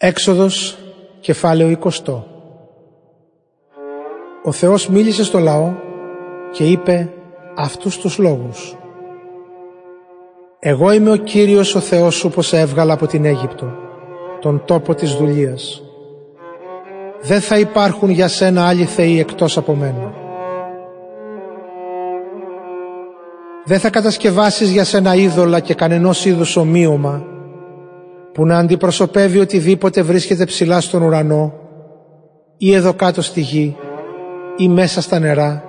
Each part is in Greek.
Έξοδος κεφάλαιο 20 Ο Θεός μίλησε στο λαό και είπε αυτούς τους λόγους «Εγώ είμαι ο Κύριος ο Θεός σου που σε έβγαλα από την Αίγυπτο, τον τόπο της δουλείας. Δεν θα υπάρχουν για σένα άλλοι θεοί εκτός από μένα. Δεν θα κατασκευάσεις για σένα είδωλα και κανενός είδους ομοίωμα που να αντιπροσωπεύει οτιδήποτε βρίσκεται ψηλά στον ουρανό ή εδώ κάτω στη γη ή μέσα στα νερά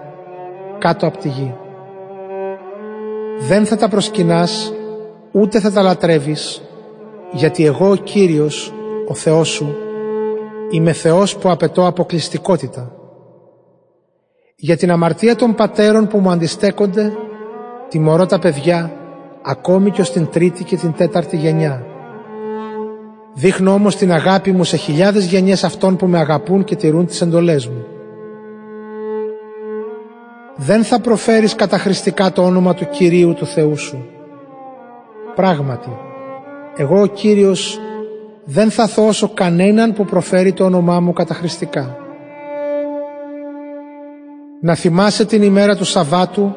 κάτω από τη γη. Δεν θα τα προσκυνάς ούτε θα τα λατρεύεις γιατί εγώ ο Κύριος, ο Θεός σου, είμαι Θεός που απαιτώ αποκλειστικότητα. Για την αμαρτία των πατέρων που μου αντιστέκονται, τιμωρώ τα παιδιά ακόμη και ως την τρίτη και την τέταρτη γενιά Δείχνω όμως την αγάπη μου σε χιλιάδες γενιές αυτών που με αγαπούν και τηρούν τις εντολές μου. Δεν θα προφέρεις καταχρηστικά το όνομα του Κυρίου του Θεού σου. Πράγματι, εγώ ο Κύριος δεν θα θώσω κανέναν που προφέρει το όνομά μου καταχρηστικά. Να θυμάσαι την ημέρα του Σαββάτου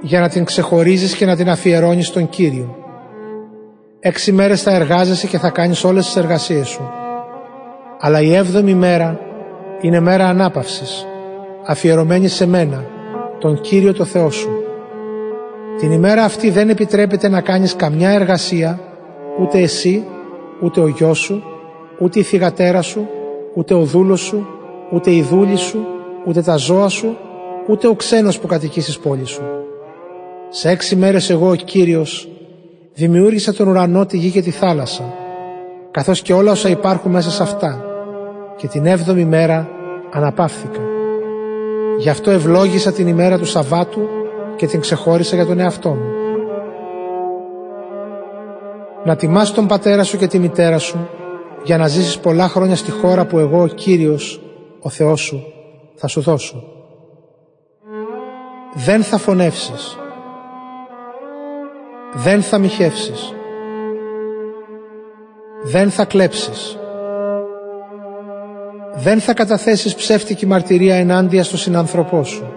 για να την ξεχωρίζεις και να την αφιερώνεις στον Κύριο. Έξι μέρες θα εργάζεσαι και θα κάνεις όλες τις εργασίες σου. Αλλά η έβδομη μέρα είναι μέρα ανάπαυσης, αφιερωμένη σε μένα, τον Κύριο το Θεό σου. Την ημέρα αυτή δεν επιτρέπεται να κάνεις καμιά εργασία, ούτε εσύ, ούτε ο γιος σου, ούτε η θυγατέρα σου, ούτε ο δούλος σου, ούτε η δούλη σου, ούτε τα ζώα σου, ούτε ο ξένος που κατοικείς στις πόλεις σου. Σε έξι μέρες εγώ ο Κύριος δημιούργησα τον ουρανό, τη γη και τη θάλασσα, καθώς και όλα όσα υπάρχουν μέσα σε αυτά, και την έβδομη μέρα αναπαύθηκα. Γι' αυτό ευλόγησα την ημέρα του Σαββάτου και την ξεχώρισα για τον εαυτό μου. Να τιμάς τον πατέρα σου και τη μητέρα σου, για να ζήσεις πολλά χρόνια στη χώρα που εγώ, ο Κύριος, ο Θεός σου, θα σου δώσω. Δεν θα φωνεύσεις, δεν θα μοιχεύσεις. Δεν θα κλέψεις. Δεν θα καταθέσεις ψεύτικη μαρτυρία ενάντια στο συνάνθρωπό σου.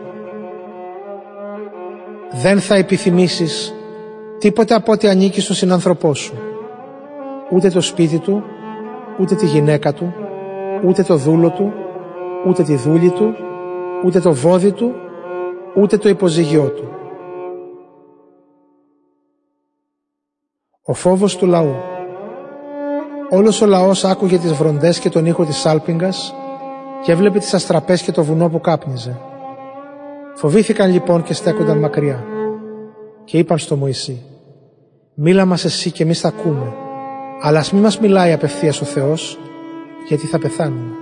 Δεν θα επιθυμήσεις τίποτα από ό,τι ανήκει στο συνάνθρωπό σου. Ούτε το σπίτι του, ούτε τη γυναίκα του, ούτε το δούλο του, ούτε τη δούλη του, ούτε το βόδι του, ούτε το υποζύγιό του. Ο φόβος του λαού. Όλος ο λαός άκουγε τις βροντές και τον ήχο της σάλπιγγας και έβλεπε τις αστραπές και το βουνό που κάπνιζε. Φοβήθηκαν λοιπόν και στέκονταν μακριά και είπαν στο Μωυσή «Μίλα μας εσύ και εμείς θα ακούμε, αλλά ας μην μας μιλάει απευθείας ο Θεός, γιατί θα πεθάνουμε».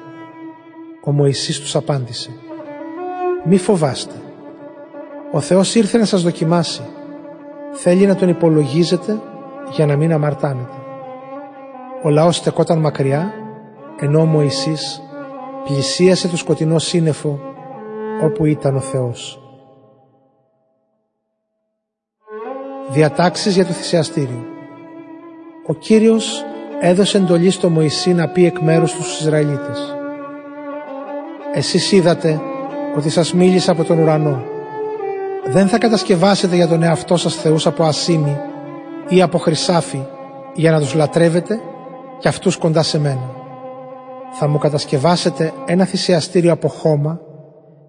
Ο Μωυσής τους απάντησε «Μη φοβάστε, ο Θεός ήρθε να σας δοκιμάσει, θέλει να τον υπολογίζετε για να μην αμαρτάνετε. Ο λαός στεκόταν μακριά, ενώ ο Μωυσής πλησίασε το σκοτεινό σύννεφο όπου ήταν ο Θεός. Διατάξεις για το θυσιαστήριο Ο Κύριος έδωσε εντολή στο Μωυσή να πει εκ μέρους τους στους Ισραηλίτες «Εσείς είδατε ότι σας μίλησα από τον ουρανό. Δεν θα κατασκευάσετε για τον εαυτό σας θεούς από ασήμι ή από χρυσάφι για να τους λατρεύετε και αυτούς κοντά σε μένα. Θα μου κατασκευάσετε ένα θυσιαστήριο από χώμα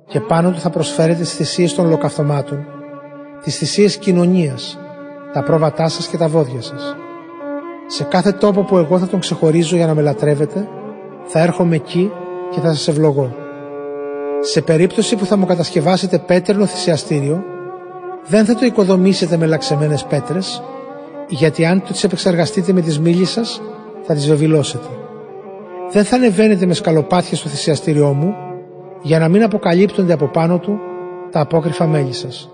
και πάνω του θα προσφέρετε τις θυσίες των ολοκαυτωμάτων, τις θυσίες κοινωνίας, τα πρόβατά σας και τα βόδια σας. Σε κάθε τόπο που εγώ θα τον ξεχωρίζω για να με λατρεύετε, θα έρχομαι εκεί και θα σας ευλογώ. Σε περίπτωση που θα μου κατασκευάσετε πέτρινο θυσιαστήριο, δεν θα το οικοδομήσετε με λαξεμένες πέτρες, γιατί αν τις επεξεργαστείτε με τις μήλες σας, θα τις βεβηλώσετε. Δεν θα ανεβαίνετε με σκαλοπάτια στο θυσιαστήριό μου, για να μην αποκαλύπτονται από πάνω του τα απόκριφα μέλη σας.